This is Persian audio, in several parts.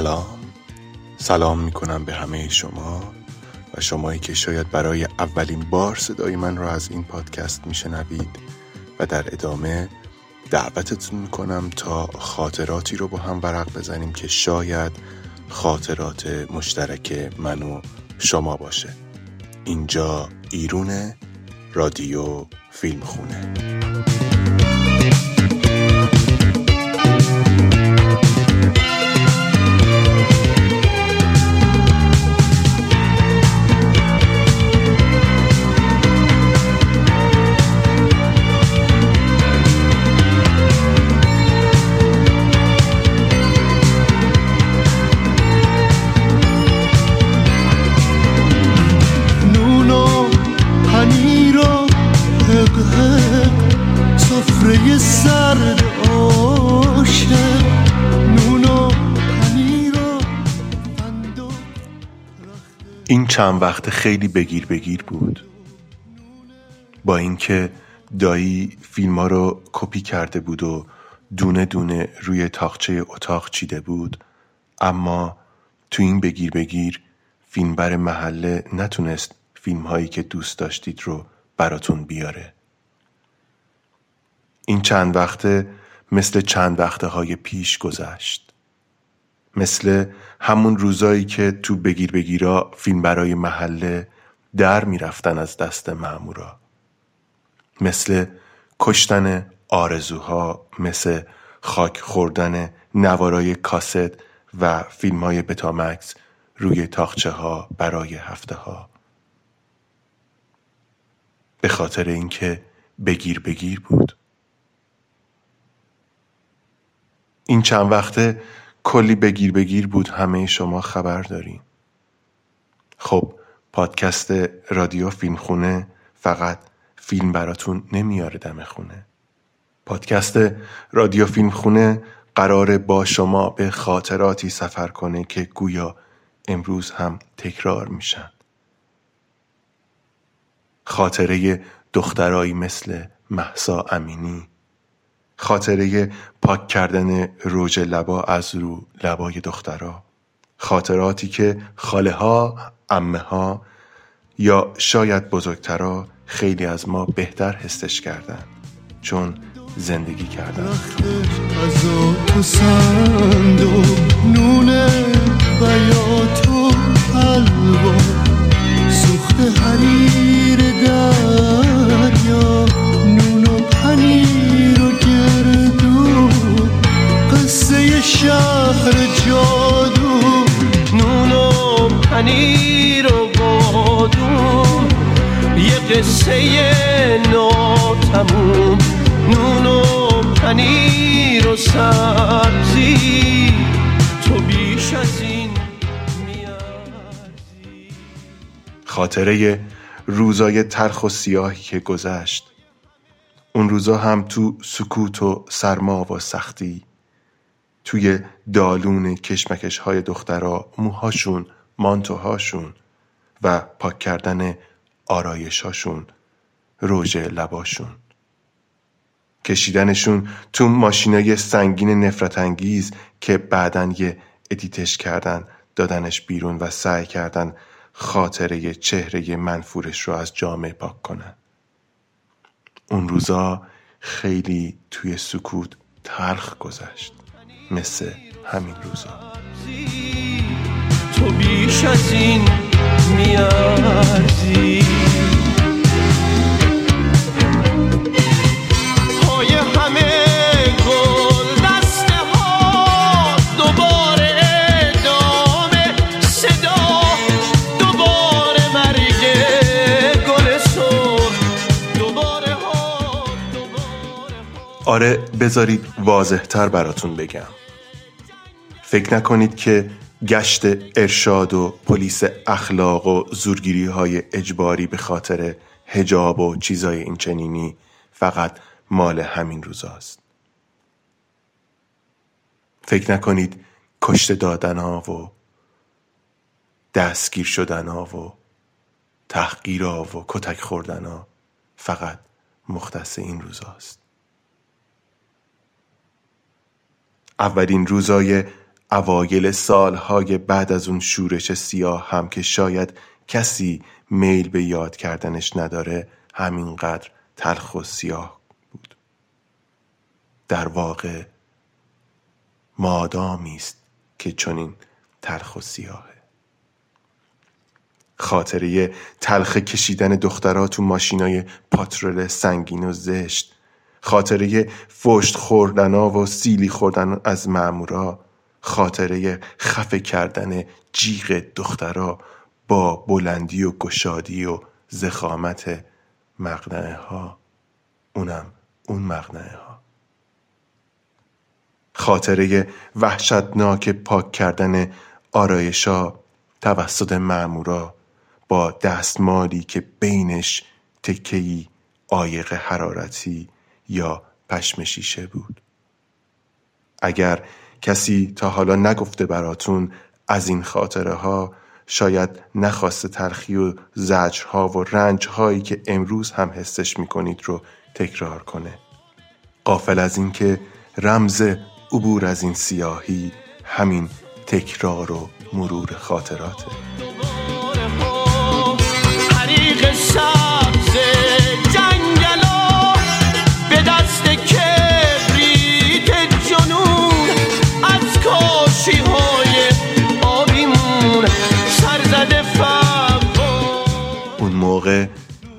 سلام. سلام می کنم به همه شما و شمایی که شاید برای اولین بار صدای من را از این پادکست میشنوید و در ادامه دعوتتون می‌کنم تا خاطراتی رو با هم ورق بزنیم که شاید خاطرات مشترک من و شما باشه. اینجا ایرون رادیو فیلم خونه چند وقت خیلی بگیر بگیر بود. با اینکه دایی فیلم ها رو کپی کرده بود و دونه دونه روی تاخچه اتاق چیده بود اما تو این بگیر بگیر فیلمبر محله نتونست فیلم هایی که دوست داشتید رو براتون بیاره. این چند وقته مثل چند وقته های پیش گذشت. مثل همون روزایی که تو بگیر بگیرا فیلم برای محله در می‌رفتن از دست معمورا مثل کشتن آرزوها مثل خاک خوردن نوارای کاست و فیلم های بتامکس روی تاخچه ها برای هفته ها به خاطر اینکه بگیر بگیر بود. این چند وقته کلی بگیر بگیر بود همه شما خبر دارین. خب پادکست رادیو فیلم خونه فقط فیلم براتون نمیاره دم خونه. پادکست رادیو فیلم خونه قراره با شما به خاطراتی سفر کنه که گویا امروز هم تکرار میشن. خاطره دخترایی مثل محسا امینی خاطره پاک کردن روج لبا از رو لبای دخترا. خاطراتی که خاله ها امه ها یا شاید بزرگترا خیلی از ما بهتر حسش کردن چون زندگی کردن. پنیر و سبزی تو بیش از این خاطره روزای ترخ و سیاهی که گذشت. اون روزا هم تو سکوت و سرما و سختی. توی دالون کشمکش های دخترا موهاشون مانتوهاشون و پاک کردن آرایشاشون روژ لباشون. کشیدنشون تو ماشینای سنگین نفرت انگیز که بعدن یه ادیتش کردن دادنش بیرون و سعی کردن خاطره چهره منفورش رو از جامعه پاک کنن. اون روزا خیلی توی سکوت تلخ گذشت. مثل همین روزا. تو بیش از این میارزی آره بذارید واضحتر براتون بگم. فکر نکنید که گشت ارشاد و پلیس اخلاق و زورگیری های اجباری به خاطر هجاب و چیزای این چنینی فقط مال همین روزاست. فکر نکنید کشت دادن ها و دستگیر شدن ها و تحقیر ها و کتک خوردن ها فقط مختص این روزاست. اولین روزای اوایل سالهای بعد از اون شورش سیاه هم که شاید کسی میل به یاد کردنش نداره همینقدر تلخ و سیاه بود. در واقع مادامی است که چنین تلخ و سیاهه. خاطره تلخ کشیدن دخترها تو ماشینای پاترول سنگین و زشت خاطره فشت خوردن و سیلی خوردن از معمورا خاطره خفه کردن جیغ دخترا با بلندی و گشادی و زخامت مقنعه ها اونم اون مقنعه ها خاطره وحشتناک پاک کردن آرایشا توسط معمورا با دستمالی که بینش تکهی عایق حرارتی یا پشم شیشه بود. اگر کسی تا حالا نگفته براتون از این خاطره ها شاید نخواسته تلخی و زجرها و رنجهایی که امروز هم حسش می‌کنید رو تکرار کنه. قافل از اینکه رمز عبور از این سیاهی همین تکرار و مرور خاطراته.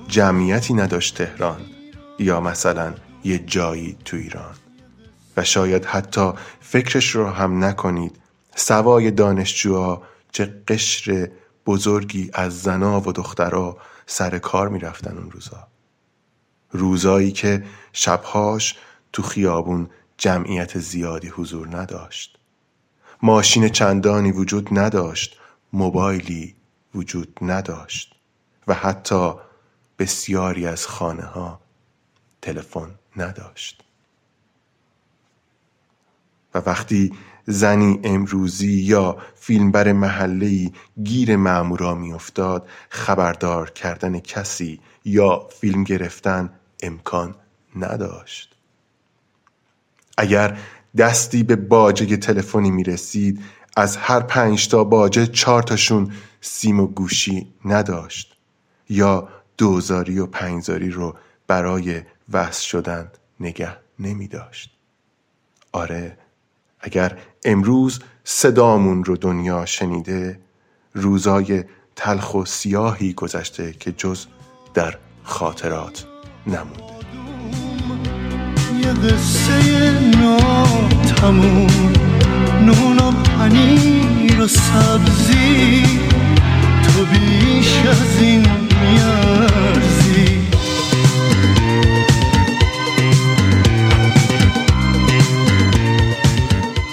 جمعیتی نداشت تهران یا مثلا یه جایی تو ایران. و شاید حتی فکرش رو هم نکنید سوای دانشجوها چه قشر بزرگی از زنا و دخترها سر کار می‌رفتن اون روزا. روزایی که شبهاش تو خیابون جمعیت زیادی حضور نداشت. ماشین چندانی وجود نداشت موبایلی وجود نداشت. و حتی بسیاری از خانه ها تلفن نداشت. و وقتی زنی امروزی یا فیلمبر محله‌ای گیر مامورا میافتاد خبردار کردن کسی یا فیلم گرفتن امکان نداشت. اگر دستی به باجه تلفنی می رسید از هر پنج تا باجه چهار تاشون سیم و گوشی نداشت. یا دوزاری و پنجزاری رو برای وصل شدن نگه نمی داشت. آره اگر امروز صدامون رو دنیا شنیده روزای تلخ و سیاهی گذشته که جز در خاطرات نمونده یه قصه ناتمون نون و پنیر و سبزی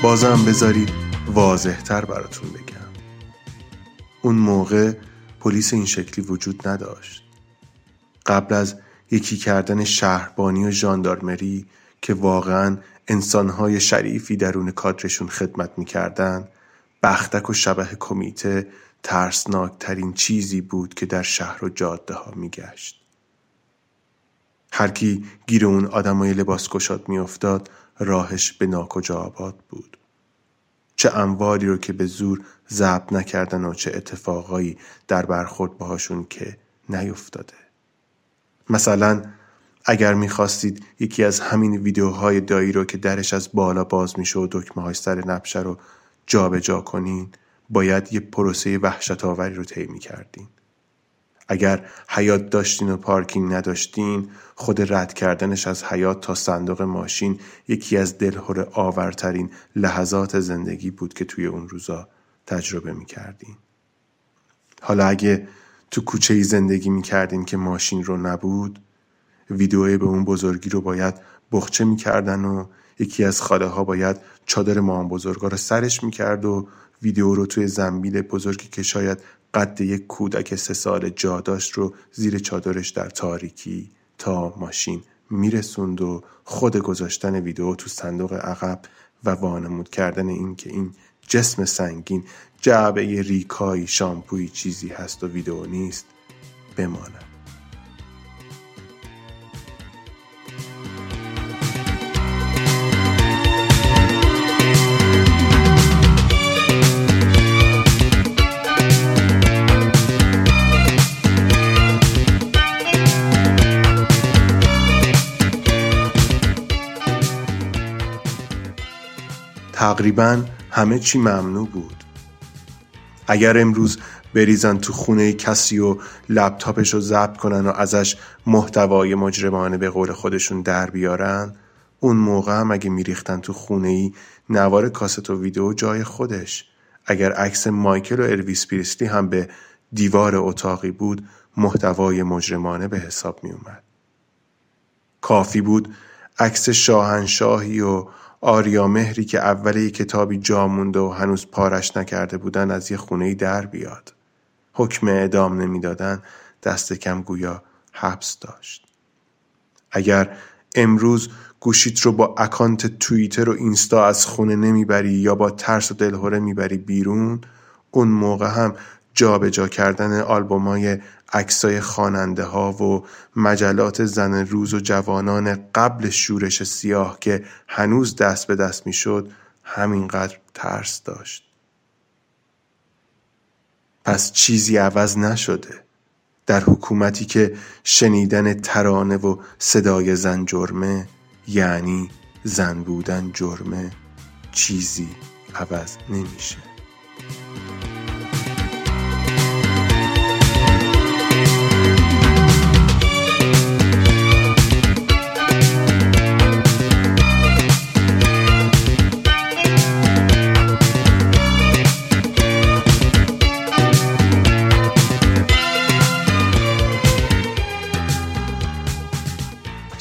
بازم بذارید واضحتر براتون بگم. اون موقع پلیس این شکلی وجود نداشت. قبل از یکی کردن شهربانی و ژاندارمری که واقعا انسانهای شریفی درون کادرشون خدمت می‌کردن بختک و شبه کمیته ترسناکترین چیزی بود که در شهر و جاده ها میگشت. هر کی گیر اون آدمای لباس کشاد میافتاد راهش به ناکجا آباد بود. چه انواری رو که به زور ضبط نکردن و چه اتفاقایی در برخورد باهاشون که نیفتاده. مثلا اگر می‌خواستید یکی از همین ویدیوهای دایی رو که درش از بالا باز میشه و دکمه های سر نبشه رو جابجا جا کنین باید یه پروسه وحشت آوری رو طی کردین. اگر حیات داشتین و پارکینگ نداشتین خود رد کردنش از حیات تا صندوق ماشین یکی از دلهور آورترین لحظات زندگی بود که توی اون روزا تجربه می کردین. حالا اگه تو کوچه ای زندگی می کردین که ماشین رو نبود ویدیوی به اون بزرگی رو باید بخچه می‌کردن و یکی از خاله ها باید چادر مام بزرگا رو سرش می‌کرد و ویدیو رو توی زنبیل بزرگی که شاید قد یک کودک سه سال جا داشت رو زیر چادرش در تاریکی تا ماشین میرسوند و خود گذاشتن ویدیو تو صندوق عقب و وانمود کردن این که این جسم سنگین جعبه ریکایی شامپوی چیزی هست و ویدیو نیست بماند. تقریبا همه چی ممنوع بود اگر امروز بریزن تو خونه کسی و لپتاپش رو ضبط کنن و ازش محتوای مجرمانه به قول خودشون در بیارن اون موقع هم اگه میریختن تو خونه ای نوار کاست و ویدیو جای خودش اگر عکس مایکل و الویس پریسلی هم به دیوار اتاقی بود محتوای مجرمانه به حساب می اومد. کافی بود عکس شاهنشاهی و آریا مهری که اول یک کتابی جا مونده و هنوز پارش نکرده بودن از یه خونه در بیاد. حکم اعدام نمی‌دادن دست کم گویا حبس داشت. اگر امروز گوشیت رو با اکانت توییتر و اینستا از خونه نمی‌بری یا با ترس و دلهوره می‌بری بیرون اون موقع هم جابجا جا کردن آلبومای عکسای خواننده ها و مجلات زن روز و جوانان قبل شورش سیاه که هنوز دست به دست می‌شد همینقدر ترس داشت. پس چیزی عوض نشده. در حکومتی که شنیدن ترانه و صدای زن جرمه یعنی زن بودن جرمه چیزی عوض نمیشه.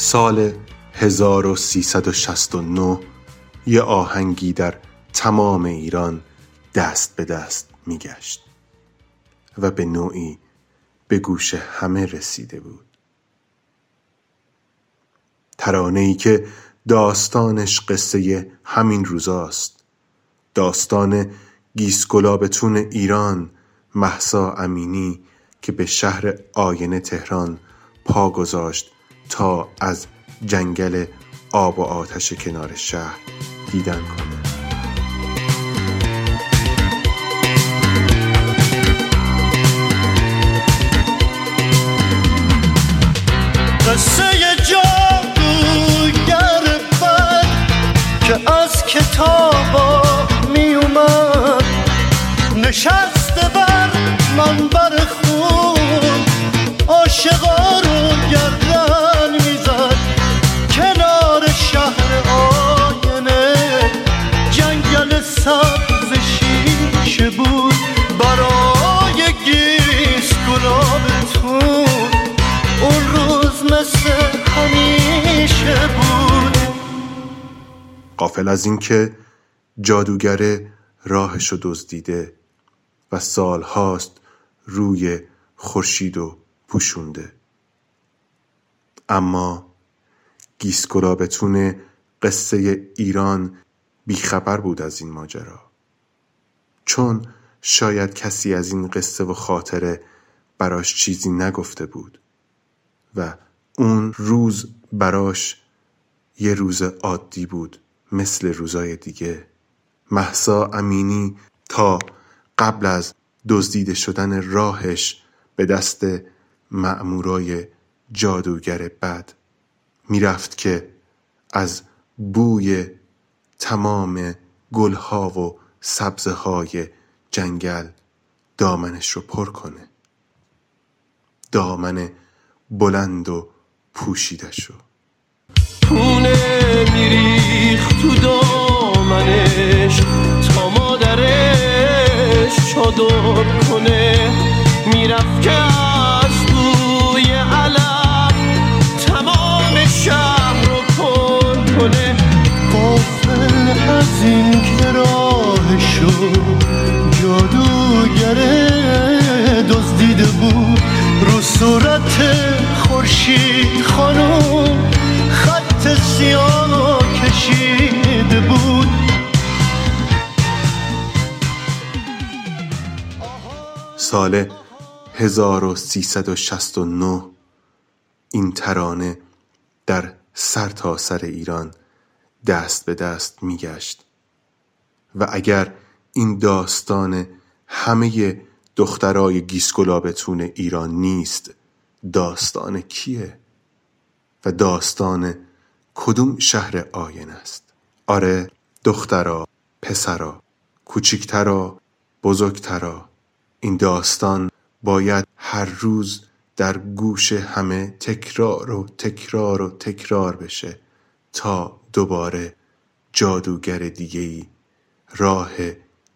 سال 1369 یه آهنگی در تمام ایران دست به دست میگشت و به نوعی به گوش همه رسیده بود. ترانه ای که داستانش قصه همین روزاست. داستان گیسگلابتون ایران محسا امینی که به شهر آینه تهران پا گذاشت تا از جنگل آب و آتش کنار شهر دیدن کنه. قصه جادوگر بد که از کتابا می اومد نشسته بر منبر قافل از اینکه جادوگر راهشو دزدیده و سالهاست روی خورشید و پوشونده. اما گیسکلابتون قصه ایران بیخبر بود از این ماجرا. چون شاید کسی از این قصه و خاطره براش چیزی نگفته بود و اون روز براش یه روز عادی بود مثل روزای دیگه. محسا امینی تا قبل از دزدیده شدن راهش به دست مأمورای جادوگر بد می‌رفت که از بوی تمام گلها و سبزه های جنگل دامنش رو پر کنه. دامن بلند و پوشیدش رو پونه میریخ تو دامنش تا مادرش چادر کنه. می‌رفت که از بوی علم تمام شهر رو پر کنه. قافل از این که راهشو جادوگره دزدیده بود. رو صورت خورشید خانم خط سیاه کشیده بود. سال 1369 این ترانه در سرتاسر سر ایران دست به دست میگشت. و اگر این داستان همه دخترای گیسگلابتون ایران نیست داستان کیه و داستان کدوم شهر آین است؟ آره دخترا پسرا کوچیکترا بزرگترا. این داستان باید هر روز در گوش همه تکرار و تکرار و تکرار بشه تا دوباره جادوگر دیگه ای راه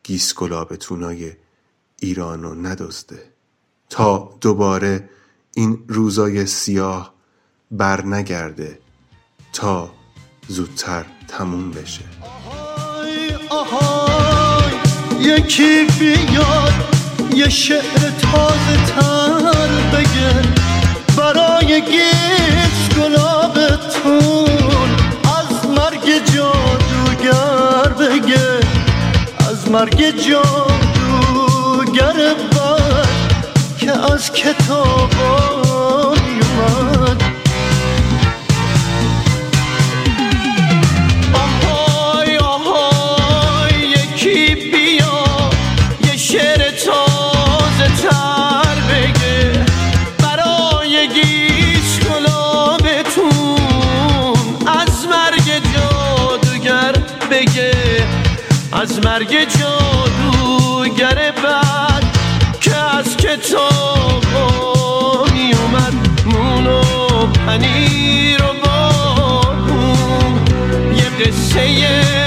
گیسگلاب تونای ایرانو ندزده. تا دوباره این روزای سیاه بر نگرده تا زودتر تموم بشه. آهای آهای یکی بیاد یه شعر تازه تر بگه. برای گیج گلابتون از مرگ جادوگر بگه. از مرگ جادوگر که از کتابا میومد آهای آهای یکی بیا یه شعر تازه تر بگه. برای گیش گلابتون از مرگ جادوگر بگه. از مرگ جادوگر پنیر و بارون یه قصه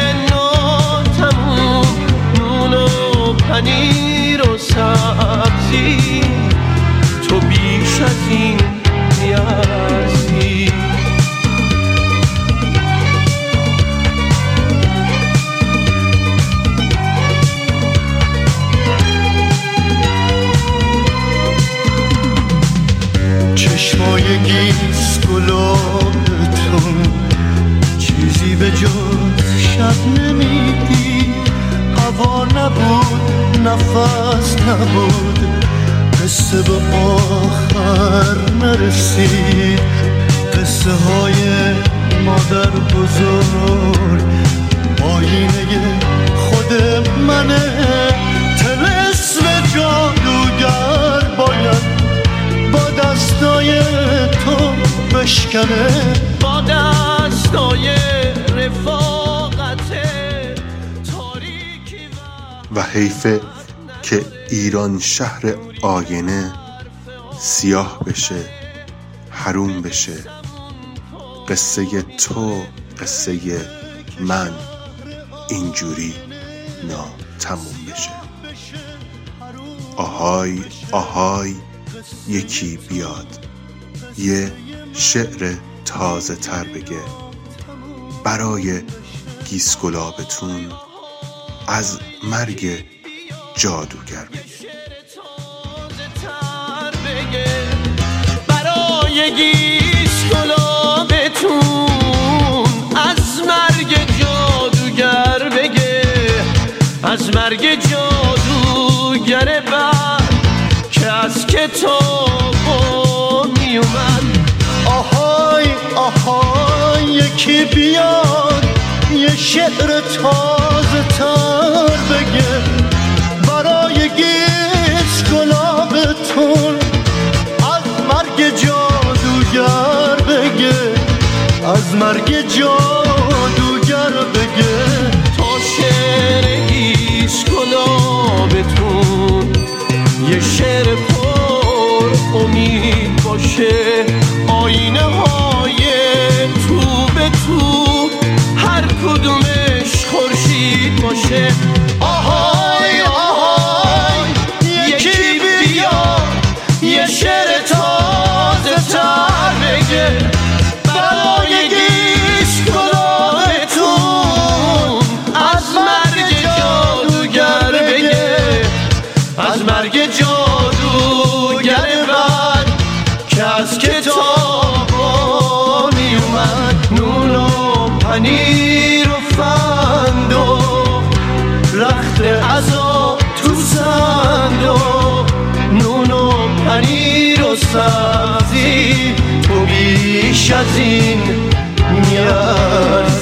و حیفه که ایران شهر آینه سیاه بشه حروم بشه. قصه تو قصه من اینجوری ناتموم بشه. آهای آهای یکی بیاد. یه شعر تازه تر بگه. برای گیسگلابتون از مرگ جادوگر. برای گیش گلابتون از مرگ جادوگر بگه. از مرگ جادوگر بعد که از کتاب می اومد آهای آهای یکی بیاد یه شعر تازه تر بگه. برای گیج گلابتون از مرگ جادوگر بگه. از مرگ جادوگر بگه. تا شعر گیش گلابتون یه شعر پر امید باشه. آینه های تو به تو. خورشید باشه. آهای آهای یکی بیا یه شعر تازه تر بگه. پنیر و سبزی تو بیش از این میارزی